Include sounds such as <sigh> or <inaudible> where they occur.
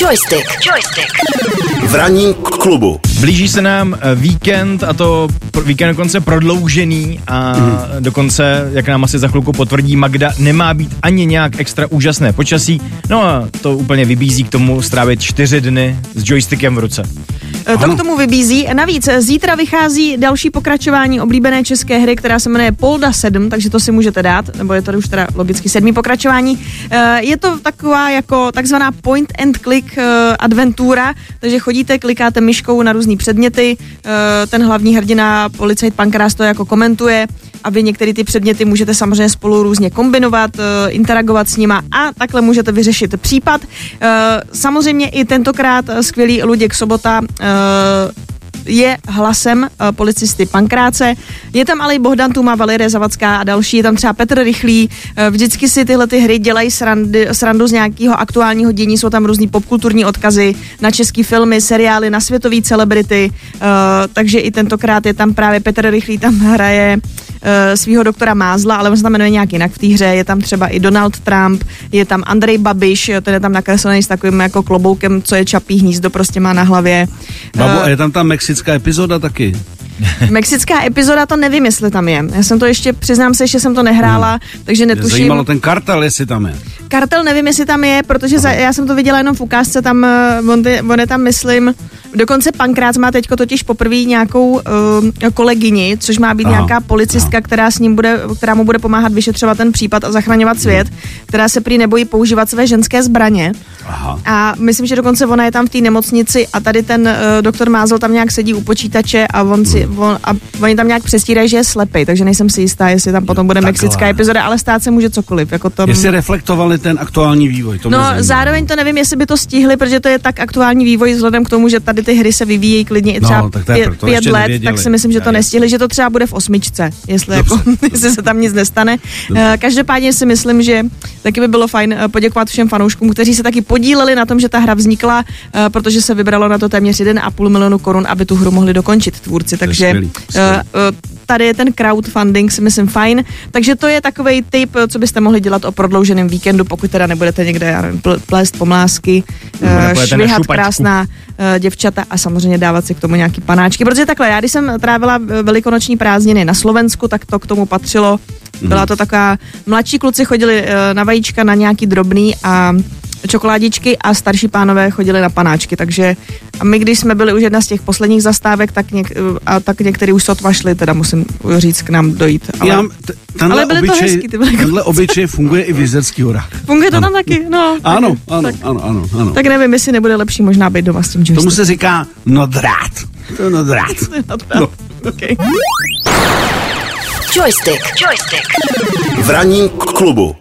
Joystick. Joystick. V ranním klubu. Blíží se nám eh, víkend a to víkend dokonce prodloužený a mm. dokonce, jak nám asi za chvilku potvrdí Magda, nemá být ani nějak extra úžasné počasí. No a to úplně vybízí k tomu strávit čtyři dny s joystickem v ruce. E, To k tomu vybízí. Navíc e, zítra vychází další pokračování oblíbené české hry, která se jmenuje Polda 7, takže to si můžete dát, nebo je to už teda logicky sedmý pokračování. E, Je to taková jako takzvaná point and click adventura, takže chodíte, klikáte myškou na různé předměty, ten hlavní hrdina, policajt Pankrás to jako komentuje a vy některé ty předměty můžete samozřejmě spolu různě kombinovat, e, interagovat s nima a takhle můžete vyřešit případ. E, Samozřejmě i tentokrát e, skvělý Luděk Sobota je hlasem policisty Pankráce. Je tam ale i Bohdan Tuma, Valerie Zavacká a další. Je tam třeba Petr Rychlý. Vždycky si tyhle ty hry dělají srandy, srandu z nějakého aktuálního dění. Jsou tam různý popkulturní odkazy na české filmy, seriály, na světové celebrity. Takže i tentokrát je tam právě Petr Rychlý, tam hraje uh, svého doktora Mázla, ale on se tam jmenuje nějak jinak v té hře. Je tam třeba i Donald Trump, je tam Andrej Babiš, ten je tam nakreslený s takovým jako kloboukem, co je čapí hnízdo, prostě má na hlavě. Babu, Eh, a je tam ta mexická epizoda taky. <laughs> <laughs> Mexická epizoda, to nevím, jestli tam je. Já jsem to ještě, přiznám se, že jsem to nehrála, takže Mě netuším. zajímalo ten kartel, jestli tam je. Kartel nevím, jestli tam je, protože za, já jsem to viděla jenom v ukázce, tam, eh, on, ty, on je tam, myslím, dokonce Pankrác má teďko totiž poprvé nějakou uh, kolegyni, což má být Aha, nějaká policistka, která, s ním bude, která mu bude pomáhat vyšetřovat ten případ a zachraňovat svět, která se prý nebojí používat své ženské zbraně. Aha. A myslím, že dokonce ona je tam v té nemocnici a tady ten uh, doktor Mázl tam nějak sedí u počítače a, on si, on, a oni tam nějak přestírají, že je slepý, takže nejsem si jistá, jestli tam potom bude takhle. mexická epizoda, ale stát se může cokoliv. Jako to, Jestli reflektovali ten aktuální vývoj, to No, zároveň to nevím, jestli by to stihli, protože to je tak aktuální vývoj vzhledem k tomu, že tady ty hry se vyvíjejí klidně i No, třeba tak to je pět, pět let, nevěděli. tak si myslím, že to nestihli, že to třeba bude v osmičce, jestli, jako, <laughs> jestli se tam nic nestane. Eh, Každopádně si myslím, že taky by bylo fajn eh, poděkovat všem fanouškům, kteří se taky podíleli na tom, že ta hra vznikla, eh, protože se vybralo na to téměř 1,5 milionu korun, aby tu hru mohli dokončit tvůrci. Takže tady je ten crowdfunding, si myslím, fajn. Takže to je takový tip, co byste mohli dělat o prodlouženém víkendu, pokud teda nebudete někde já nevím, pl- plést pomlásky, na švihat krásná eh, děvčata a samozřejmě dávat si k tomu nějaký panáčky. Protože takhle, já když jsem trávila eh, velikonoční prázdniny na Slovensku, tak to k tomu patřilo. Byla to taková, mladší kluci chodili eh, na vajíčka na nějaký drobný a čokoládičky a starší pánové chodili na panáčky, takže a my, když jsme byli už jedna z těch posledních zastávek, tak, něk, a tak některý už sotva šli, teda musím říct k nám dojít. Ale Já, t- ale byly to obyčej, hezký ty velikonoce. tenhle obyčej funguje i v Jizerských horách. funguje to tam taky? No. Ano, tak, ano, tak, ano, ano, ano. tak nevím, jestli nebude lepší možná být doma s tím Tomu se říká nodrát. To je nodrát. No. Okay. Joystick. Joystick. V ranním klubu.